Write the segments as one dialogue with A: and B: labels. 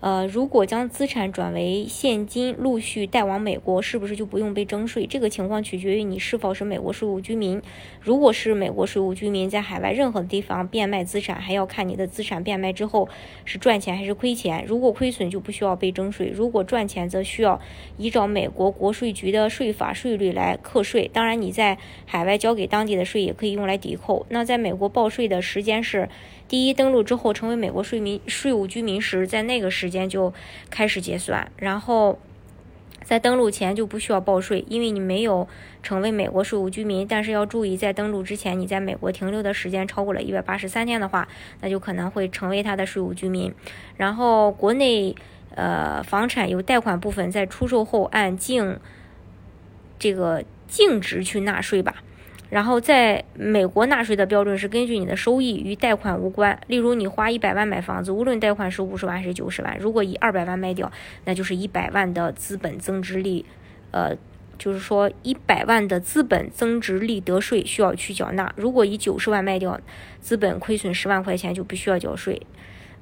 A: 呃，如果将资产转为现金，陆续带往美国，是不是就不用被征税？这个情况取决于你是否是美国税务居民。如果是美国税务居民，在海外任何地方变卖资产，还要看你的资产变卖之后是赚钱还是亏钱。如果亏损，就不需要被征税；如果赚钱，则需要依照美国国税局的税法税率来课税。当然，你在海外交给当地的税也可以用来抵扣。那在美国报税的时间是：第一，登陆之后成为美国税民税务居民时，在那个时。间就开始结算，然后在登陆前就不需要报税，因为你没有成为美国税务居民。但是要注意，在登陆之前，你在美国停留的时间超过了一百八十三天的话，那就可能会成为他的税务居民。然后国内呃房产有贷款部分，在出售后按净这个净值去纳税吧。然后在美国纳税的标准是根据你的收益，与贷款无关。例如，你花一百万买房子，无论贷款是五十万还是九十万，如果以二百万卖掉，那就是一百万的资本增值利，呃，就是说一百万的资本增值利得税需要去缴纳。如果以九十万卖掉，资本亏损十万块钱就不需要缴税。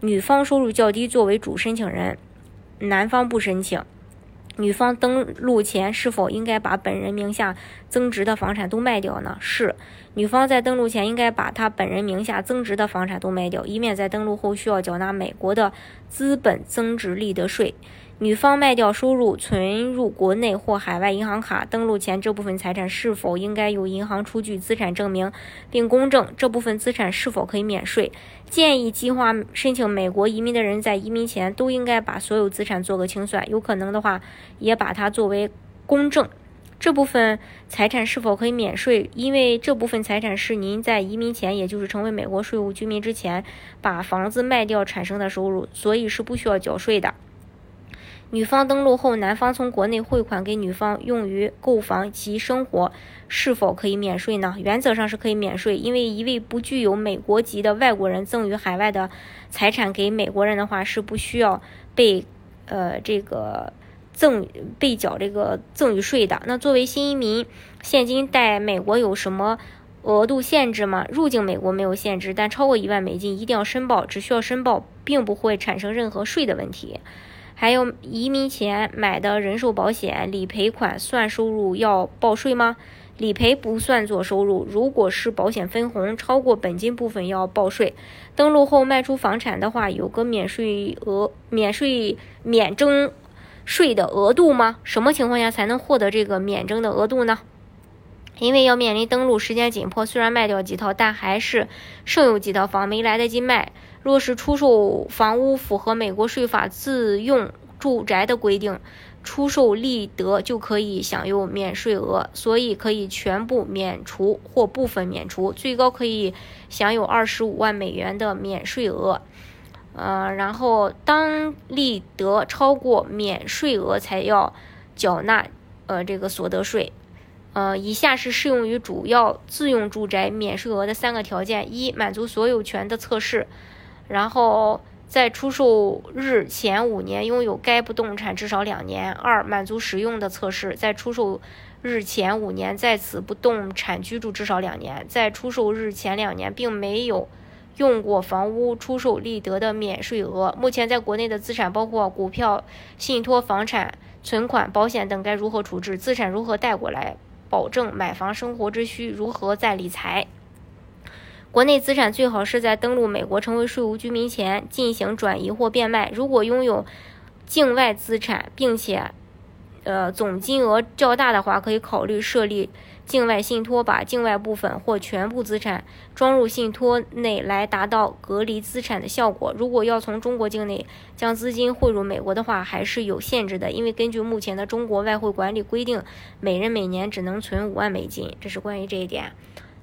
A: 女方收入较低，作为主申请人，男方不申请。女方登陆前是否应该把本人名下增值的房产都卖掉呢？是，女方在登陆前应该把她本人名下增值的房产都卖掉，以免在登陆后需要缴纳美国的资本增值利得税。女方卖掉收入存入国内或海外银行卡，登陆前这部分财产是否应该由银行出具资产证明，并公证这部分资产是否可以免税？建议计划申请美国移民的人在移民前都应该把所有资产做个清算，有可能的话也把它作为公证。这部分财产是否可以免税？因为这部分财产是您在移民前，也就是成为美国税务居民之前，把房子卖掉产生的收入，所以是不需要缴税的。女方登陆后，男方从国内汇款给女方用于购房及生活，是否可以免税呢？原则上是可以免税，因为一位不具有美国籍的外国人赠与海外的财产给美国人的话，是不需要被呃这个赠被缴这个赠与税的。那作为新移民，现金带美国有什么额度限制吗？入境美国没有限制，但超过一万美金一定要申报，只需要申报，并不会产生任何税的问题。还有移民前买的人寿保险理赔款算收入要报税吗？理赔不算做收入，如果是保险分红超过本金部分要报税。登录后卖出房产的话，有个免税额、免税免征税的额度吗？什么情况下才能获得这个免征的额度呢？因为要面临登陆时间紧迫，虽然卖掉几套，但还是剩有几套房没来得及卖。若是出售房屋符合美国税法自用住宅的规定，出售利得就可以享有免税额，所以可以全部免除或部分免除，最高可以享有二十五万美元的免税额。呃，然后当利得超过免税额，才要缴纳呃这个所得税。呃，以下是适用于主要自用住宅免税额的三个条件：一、满足所有权的测试；然后在出售日前五年拥有该不动产至少两年；二、满足使用的测试，在出售日前五年在此不动产居住至少两年；在出售日前两年并没有用过房屋出售利得的免税额。目前在国内的资产包括股票、信托、房产、存款、保险等，该如何处置？资产如何带过来？保证买房生活之需，如何再理财？国内资产最好是在登陆美国成为税务居民前进行转移或变卖。如果拥有境外资产，并且呃总金额较大的话，可以考虑设立境外信托，把境外部分或全部资产装入信托内，来达到隔离资产的效果。如果要从中国境内将资金汇入美国的话，还是有限制的，因为根据目前的中国外汇管理规定，每人每年只能存五万美金。这是关于这一点。